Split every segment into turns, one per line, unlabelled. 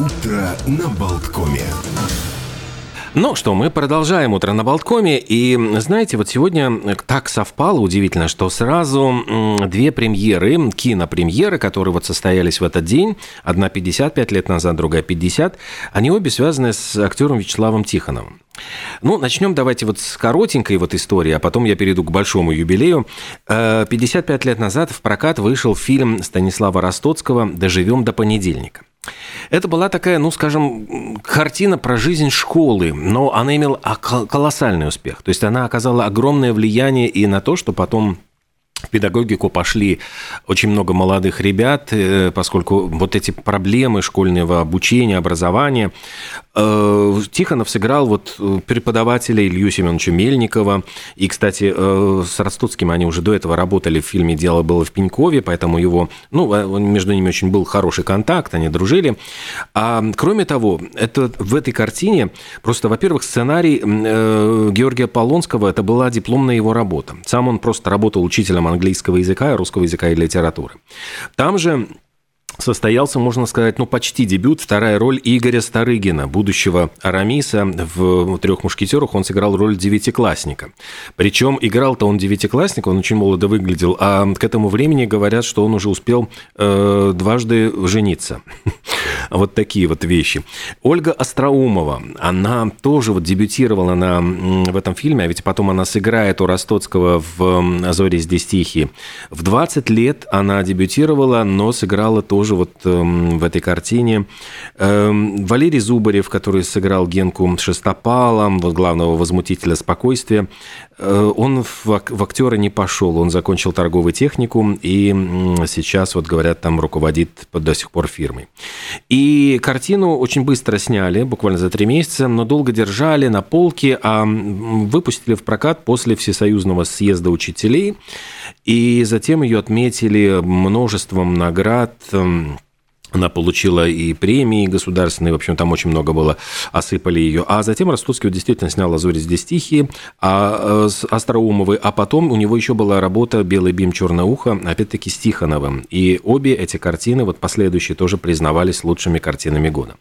Утро на Болткоме.
Ну что, мы продолжаем утро на Болткоме. И знаете, вот сегодня так совпало удивительно, что сразу две премьеры, кинопремьеры, которые вот состоялись в этот день, одна 55 лет назад, другая 50, они обе связаны с актером Вячеславом Тихоновым. Ну, начнем давайте вот с коротенькой вот истории, а потом я перейду к большому юбилею. 55 э, лет назад в прокат вышел фильм Станислава Ростоцкого «Доживем до понедельника». Это была такая, ну, скажем, картина про жизнь школы, но она имела колоссальный успех. То есть она оказала огромное влияние и на то, что потом педагогику пошли очень много молодых ребят, э, поскольку вот эти проблемы школьного обучения, образования. Э, Тихонов сыграл вот э, преподавателя Илью Семеновича Мельникова. И, кстати, с Ростоцким они уже до этого работали в фильме «Дело было в Пенькове», поэтому его, ну, между ними очень был хороший контакт, они дружили. А кроме того, это, в этой картине просто, во-первых, сценарий Георгия Полонского, это была дипломная его работа. Сам он просто работал учителем английского языка, русского языка и литературы. Там же состоялся, можно сказать, ну, почти дебют, вторая роль Игоря Старыгина, будущего Арамиса в «Трех мушкетерах». Он сыграл роль девятиклассника. Причем играл-то он девятиклассника, он очень молодо выглядел, а к этому времени говорят, что он уже успел э, дважды жениться. Вот такие вот вещи. Ольга Остроумова, она тоже вот дебютировала на, в этом фильме, а ведь потом она сыграет у Ростоцкого в «А «Зоре здесь тихие». В 20 лет она дебютировала, но сыграла тоже тоже вот эм, в этой картине. Эм, Валерий Зубарев, который сыграл Генку Шестопала, вот главного возмутителя спокойствия, он в, актера не пошел, он закончил торговый техникум и сейчас, вот говорят, там руководит до сих пор фирмой. И картину очень быстро сняли, буквально за три месяца, но долго держали на полке, а выпустили в прокат после Всесоюзного съезда учителей, и затем ее отметили множеством наград, она получила и премии государственные, в общем, там очень много было, осыпали ее. А затем Ростоцкий действительно снял «Лазурь здесь тихие», а, э, с Остроумовой, а потом у него еще была работа «Белый бим, черное ухо», опять-таки с Тихоновым. И обе эти картины, вот последующие, тоже признавались лучшими картинами года.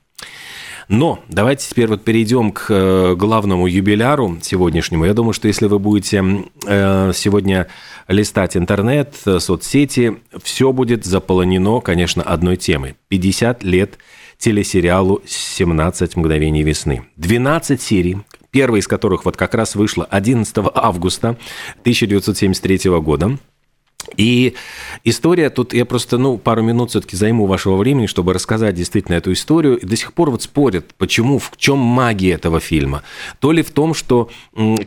Но давайте теперь вот перейдем к э, главному юбиляру сегодняшнему. Я думаю, что если вы будете э, сегодня листать интернет, э, соцсети, все будет заполонено, конечно, одной темой. 50 лет телесериалу «17 мгновений весны». 12 серий, первая из которых вот как раз вышла 11 августа 1973 года. И история, тут я просто, ну, пару минут все-таки займу вашего времени, чтобы рассказать действительно эту историю. И до сих пор вот спорят, почему, в чем магия этого фильма. То ли в том, что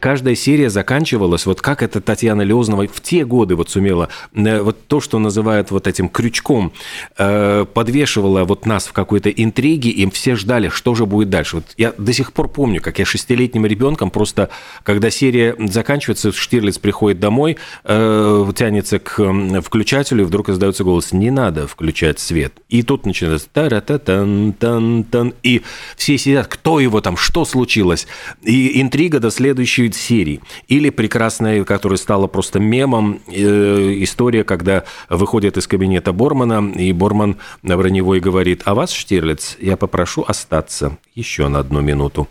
каждая серия заканчивалась, вот как это Татьяна Леознова в те годы вот сумела, э, вот то, что называют вот этим крючком, э, подвешивала вот нас в какой-то интриге, и все ждали, что же будет дальше. Вот я до сих пор помню, как я шестилетним ребенком просто, когда серия заканчивается, Штирлиц приходит домой, э, тянется к включателю, и вдруг издается голос «Не надо включать свет». И тут начинается та та тан тан тан И все сидят, кто его там, что случилось. И интрига до следующей серии. Или прекрасная, которая стала просто мемом, э, история, когда выходит из кабинета Бормана, и Борман на броневой говорит, а вас, Штирлиц, я попрошу остаться еще на одну минуту.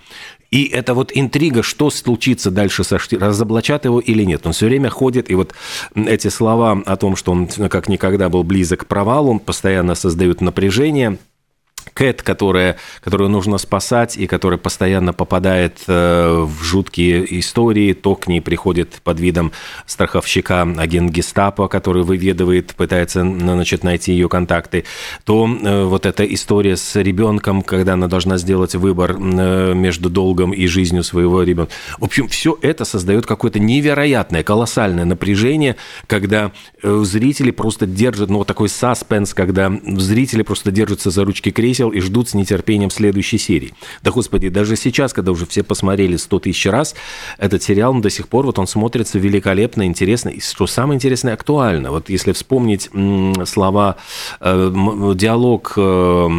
И это вот интрига, что случится дальше со Штирлицем, разоблачат его или нет. Он все время ходит, и вот эти слова о том, что он как никогда был близок к провалу, постоянно создают напряжение – Кэт, которая, которую нужно спасать и которая постоянно попадает э, в жуткие истории, то к ней приходит под видом страховщика агент гестапо, который выведывает, пытается значит, найти ее контакты, то э, вот эта история с ребенком, когда она должна сделать выбор э, между долгом и жизнью своего ребенка. В общем, все это создает какое-то невероятное, колоссальное напряжение, когда зрители просто держат, ну вот такой саспенс, когда зрители просто держатся за ручки кресел, кресел и ждут с нетерпением следующей серии. Да, господи, даже сейчас, когда уже все посмотрели 100 тысяч раз, этот сериал до сих пор вот он смотрится великолепно, интересно, и что самое интересное, актуально. Вот если вспомнить слова, э, диалог э,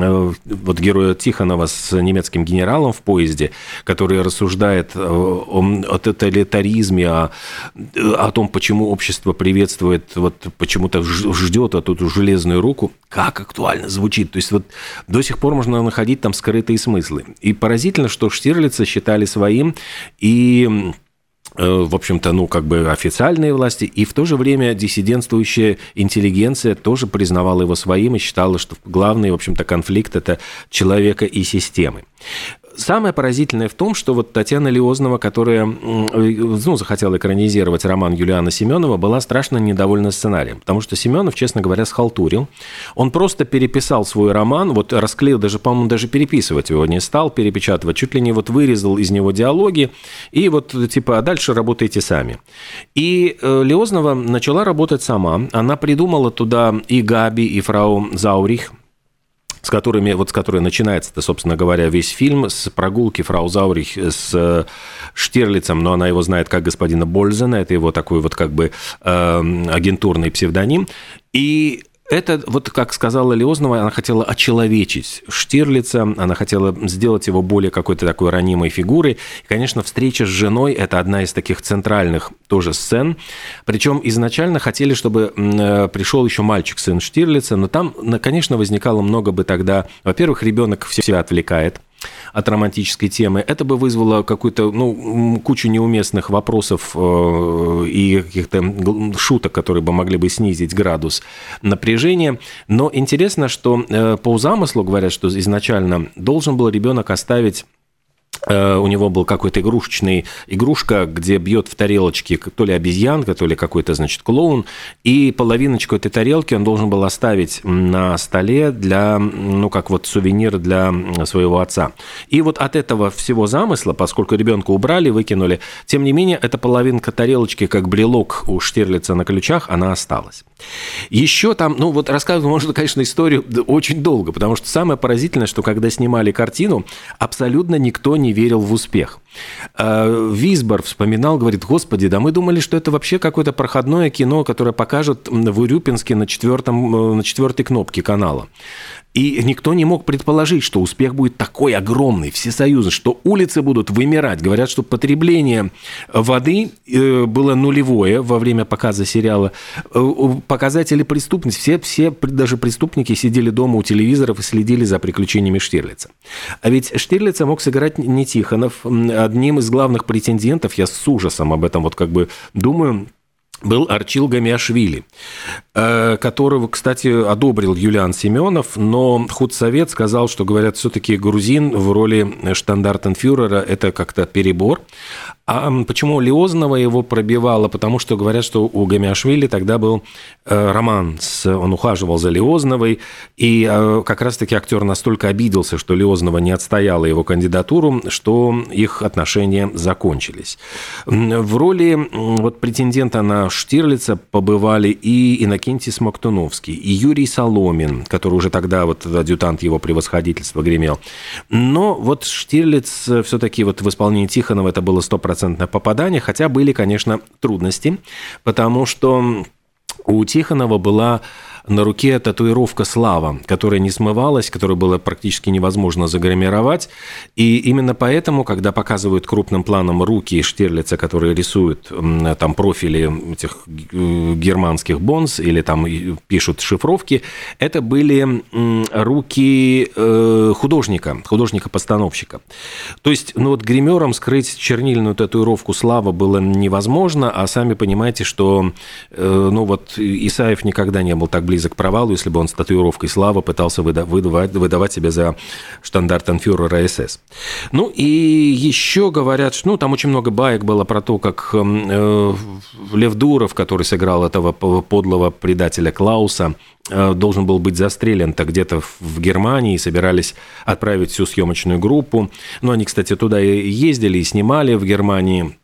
э, вот героя Тихонова с немецким генералом в поезде, который рассуждает о, тоталитаризме, о, о том, почему общество приветствует, вот почему-то ждет эту железную руку, как актуально звучит. То есть вот До сих пор можно находить там скрытые смыслы. И поразительно, что Штирлица считали своим, и Э, в общем-то, ну, как бы официальные власти, и в то же время диссидентствующая интеллигенция тоже признавала его своим и считала, что главный, в общем-то, конфликт – это человека и системы. Самое поразительное в том, что вот Татьяна Лиознова, которая ну, захотела экранизировать роман Юлиана Семенова, была страшно недовольна сценарием, потому что Семенов, честно говоря, схалтурил. Он просто переписал свой роман, вот расклеил, даже, по-моему, даже переписывать его не стал, перепечатывать, чуть ли не вот вырезал из него диалоги, и вот типа, а дальше работайте сами. И э, Лиознова начала работать сама, она придумала туда и Габи, и фрау Заурих, с которыми, вот с которой начинается, собственно говоря, весь фильм, с прогулки фрау Заурих с э, Штирлицем, но она его знает как господина Бользена, это его такой вот как бы э, агентурный псевдоним. И это, вот как сказала Леознова, она хотела очеловечить Штирлица, она хотела сделать его более какой-то такой ранимой фигурой. И, конечно, встреча с женой – это одна из таких центральных тоже сцен. Причем изначально хотели, чтобы э, пришел еще мальчик, сын Штирлица, но там, конечно, возникало много бы тогда… Во-первых, ребенок все отвлекает – от романтической темы, это бы вызвало какую-то, ну, кучу неуместных вопросов э, и каких-то шуток, которые бы могли бы снизить градус напряжения. Но интересно, что э, по замыслу говорят, что изначально должен был ребенок оставить у него был какой-то игрушечный игрушка, где бьет в тарелочке то ли обезьянка, то ли какой-то, значит, клоун, и половиночку этой тарелки он должен был оставить на столе для, ну, как вот сувенир для своего отца. И вот от этого всего замысла, поскольку ребенка убрали, выкинули, тем не менее, эта половинка тарелочки, как брелок у Штирлица на ключах, она осталась. Еще там, ну вот рассказывать можно, конечно, историю очень долго, потому что самое поразительное, что когда снимали картину, абсолютно никто не верил в успех. А, Висбор вспоминал, говорит, господи, да мы думали, что это вообще какое-то проходное кино, которое покажут в Урюпинске на, четвертом, э, на четвертой кнопке канала. И никто не мог предположить, что успех будет такой огромный, всесоюзный, что улицы будут вымирать. Говорят, что потребление воды э, было нулевое во время показа сериала. Э, показатели преступности, все, все даже преступники сидели дома у телевизоров и следили за приключениями Штирлица. А ведь Штирлица мог сыграть не Тихонов. Одним из главных претендентов, я с ужасом об этом вот как бы думаю, был Арчил Гамиашвили, э, которого, кстати, одобрил Юлиан Семенов, но худсовет сказал, что, говорят, все-таки грузин в роли штандартенфюрера – это как-то перебор. А почему Лиознова его пробивала? Потому что говорят, что у Гамиашвили тогда был э, роман, с, он ухаживал за Лиозновой, и э, как раз-таки актер настолько обиделся, что Лиознова не отстояла его кандидатуру, что их отношения закончились. В роли вот, претендента на Штирлица побывали и Иннокентий Смоктуновский, и Юрий Соломин, который уже тогда вот адъютант его превосходительства гремел. Но вот Штирлиц все-таки вот в исполнении Тихонова это было 100% стопроцентное попадание, хотя были, конечно, трудности, потому что у Тихонова была на руке татуировка «Слава», которая не смывалась, которую было практически невозможно загримировать. И именно поэтому, когда показывают крупным планом руки Штирлица, которые рисуют там профили этих германских бонс или там пишут шифровки, это были руки э, художника, художника-постановщика. То есть, ну вот гримером скрыть чернильную татуировку «Слава» было невозможно, а сами понимаете, что э, ну вот Исаев никогда не был так близок близок к провалу, если бы он с татуировкой слава пытался выдавать, выдавать себя за штандартенфюрера СС. Ну и еще говорят, что ну, там очень много баек было про то, как эм, э, Лев Дуров, который сыграл этого подлого предателя Клауса, э, должен был быть застрелен-то где-то в Германии, собирались отправить всю съемочную группу. Ну, они, кстати, туда и ездили, и снимали в Германии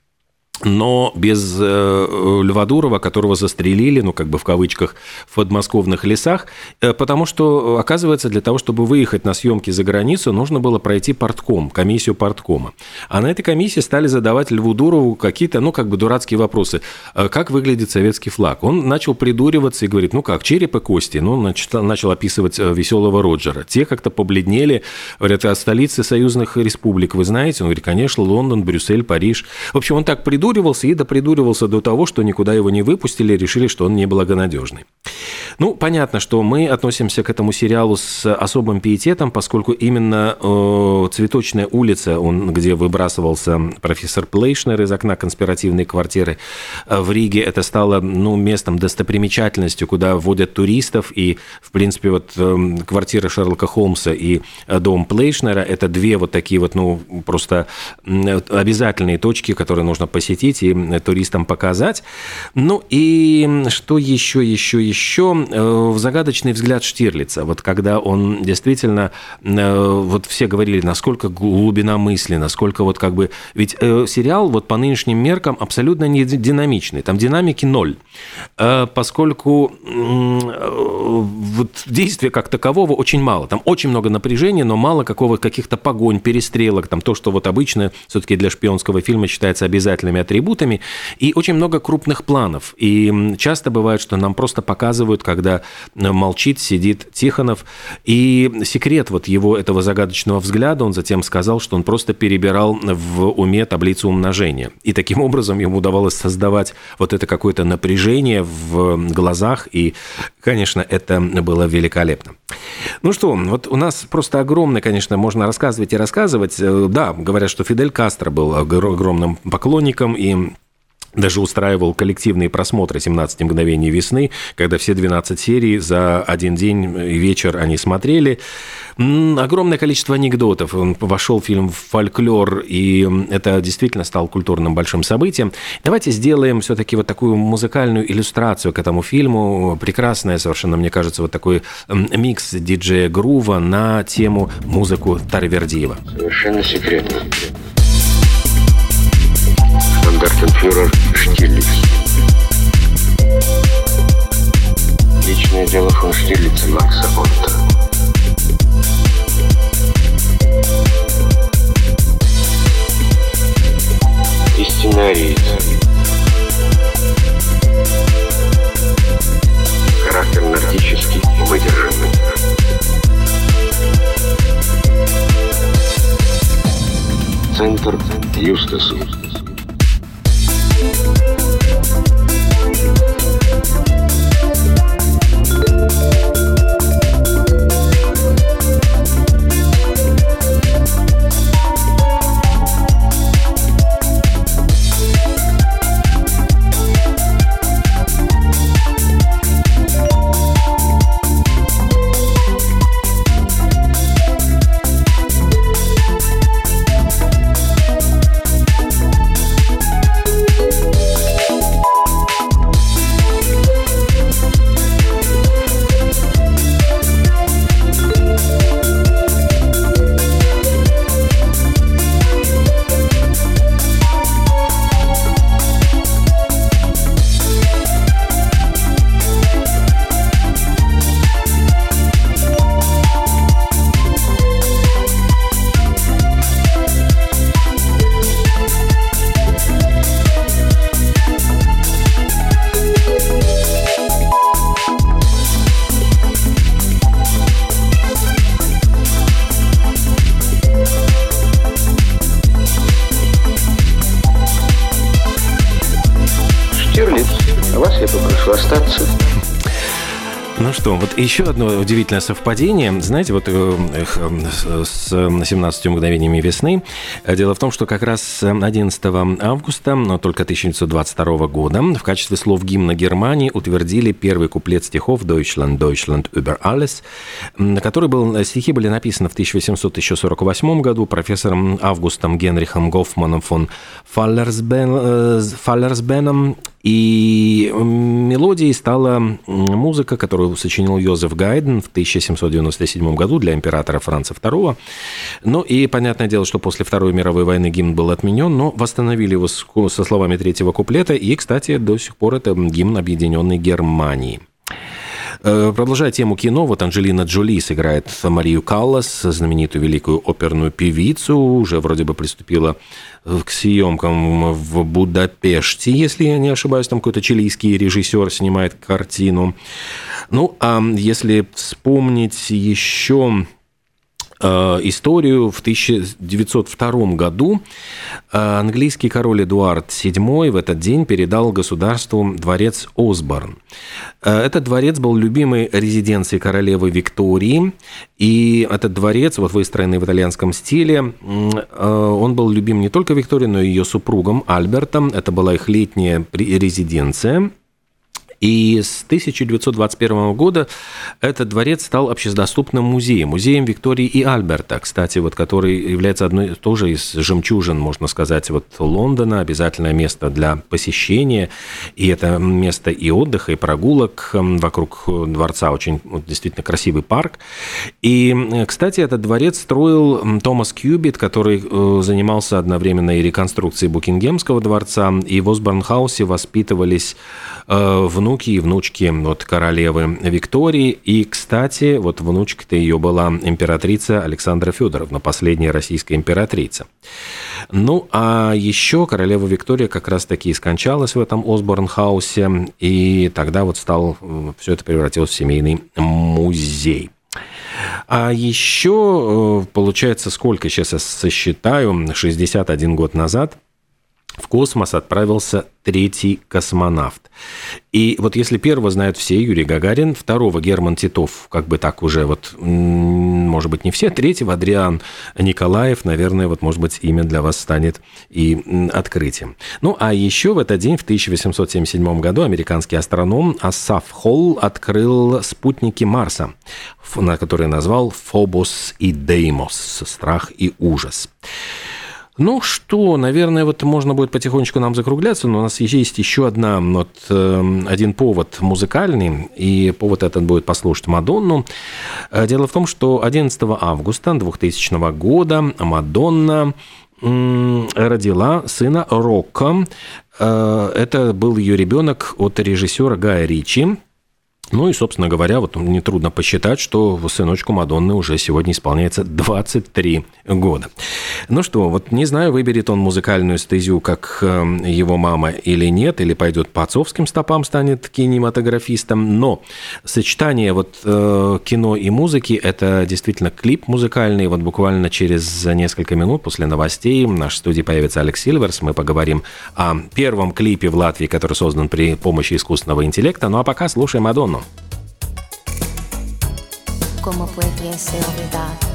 но без э, Льва Дурова, которого застрелили, ну, как бы в кавычках, в подмосковных лесах, э, потому что, оказывается, для того, чтобы выехать на съемки за границу, нужно было пройти портком, комиссию порткома. А на этой комиссии стали задавать Льву Дурову какие-то, ну, как бы дурацкие вопросы. «Э, как выглядит советский флаг? Он начал придуриваться и говорит, ну, как, череп и кости. Ну, начал, начал описывать э, веселого Роджера. Те как-то побледнели, говорят, о «А столице союзных республик вы знаете? Он говорит, конечно, Лондон, Брюссель, Париж. В общем, он так придурил, придуривался и допридуривался до того, что никуда его не выпустили, решили, что он неблагонадежный. Ну, понятно, что мы относимся к этому сериалу с особым пиететом, поскольку именно э, «Цветочная улица», он, где выбрасывался профессор Плейшнер из окна конспиративной квартиры э, в Риге, это стало ну, местом достопримечательностью, куда водят туристов, и, в принципе, вот э, квартира Шерлока Холмса и э, дом Плейшнера – это две вот такие вот, ну, просто обязательные точки, которые нужно посетить и туристам показать. Ну и что еще, еще, еще? Э, в загадочный взгляд Штирлица, вот когда он действительно, э, вот все говорили, насколько глубина мысли, насколько вот как бы, ведь э, сериал вот по нынешним меркам абсолютно не динамичный, там динамики ноль, поскольку вот действия как такового очень мало, там очень много напряжения, но мало какого каких-то погонь, перестрелок, там то, что вот обычно все-таки для шпионского фильма считается обязательными атрибутами, и очень много крупных планов, и часто бывает, что нам просто показывают, когда молчит, сидит Тихонов. И секрет вот его этого загадочного взгляда, он затем сказал, что он просто перебирал в уме таблицу умножения. И таким образом ему удавалось создавать вот это какое-то напряжение в глазах. И, конечно, это было великолепно. Ну что, вот у нас просто огромное, конечно, можно рассказывать и рассказывать. Да, говорят, что Фидель Кастро был огромным поклонником, и даже устраивал коллективные просмотры «17 мгновений весны», когда все 12 серий за один день и вечер они смотрели. Огромное количество анекдотов. Вошел фильм в фольклор, и это действительно стало культурным большим событием. Давайте сделаем все-таки вот такую музыкальную иллюстрацию к этому фильму. Прекрасная совершенно, мне кажется, вот такой микс диджея Грува на тему музыку Тарвердиева.
Совершенно секретно. Штандартенфюрер Штирлиц. Личное дело фон Штирлица Макса Отто. И сценариец. Характер нордический, выдержанный. Центр Юстасу.
Что, вот еще одно удивительное совпадение. Знаете, вот э, с 17 мгновениями весны. Дело в том, что как раз 11 августа, но только 1922 года, в качестве слов гимна Германии утвердили первый куплет стихов «Deutschland, Deutschland über alles», который был, стихи были написаны в 1848 году профессором Августом Генрихом Гофманом фон Фаллерсбен, э, Фаллерсбеном и мелодией стала музыка, которую сочинил Йозеф Гайден в 1797 году для императора Франца II. Ну и понятное дело, что после Второй мировой войны гимн был отменен, но восстановили его со словами третьего куплета. И, кстати, до сих пор это гимн Объединенной Германии. Э, продолжая тему кино, вот Анджелина Джоли сыграет Марию Каллас, знаменитую великую оперную певицу, уже вроде бы приступила к съемкам в Будапеште, если я не ошибаюсь, там какой-то чилийский режиссер снимает картину. Ну, а если вспомнить еще Э, историю. В 1902 году э, английский король Эдуард VII в этот день передал государству дворец Осборн. Э, этот дворец был любимой резиденцией королевы Виктории, и этот дворец, вот выстроенный в итальянском стиле, он был любим не только Викторией, но и ее супругом Альбертом. Это была их летняя резиденция. И с 1921 года этот дворец стал общедоступным музеем, музеем Виктории и Альберта, кстати, вот, который является одной тоже из жемчужин, можно сказать, вот Лондона, обязательное место для посещения, и это место и отдыха, и прогулок вокруг дворца, очень вот, действительно красивый парк. И, кстати, этот дворец строил Томас Кьюбит, который э, занимался одновременно и реконструкцией Букингемского дворца, и в Осборнхаусе воспитывались э, внуки внуки и внучки вот королевы Виктории. И, кстати, вот внучка-то ее была императрица Александра Федоровна, последняя российская императрица. Ну, а еще королева Виктория как раз-таки и скончалась в этом Осборн-хаусе, и тогда вот стал, все это превратилось в семейный музей. А еще, э, получается, сколько сейчас я сосчитаю, 61 год назад – в космос отправился третий космонавт. И вот если первого знают все, Юрий Гагарин, второго Герман Титов, как бы так уже вот, может быть, не все, третьего Адриан Николаев, наверное, вот, может быть, имя для вас станет и открытием. Ну, а еще в этот день, в 1877 году, американский астроном Асаф Холл открыл спутники Марса, на которые назвал Фобос и Деймос, страх и ужас. Ну что, наверное, вот можно будет потихонечку нам закругляться, но у нас есть еще одна, вот, э, один повод музыкальный, и повод этот будет послушать Мадонну. Э, дело в том, что 11 августа 2000 года Мадонна родила сына Рокко. Э, это был ее ребенок от режиссера Гая Ричи. Ну и, собственно говоря, вот нетрудно посчитать, что сыночку Мадонны уже сегодня исполняется 23 года. Ну что, вот не знаю, выберет он музыкальную стезю, как э, его мама или нет, или пойдет по отцовским стопам, станет кинематографистом, но сочетание вот э, кино и музыки – это действительно клип музыкальный. Вот буквально через несколько минут после новостей в нашей студии появится Алекс Сильверс. Мы поговорим о первом клипе в Латвии, который создан при помощи искусственного интеллекта. Ну а пока слушаем Мадонну. ¿Cómo fue que se olvidar?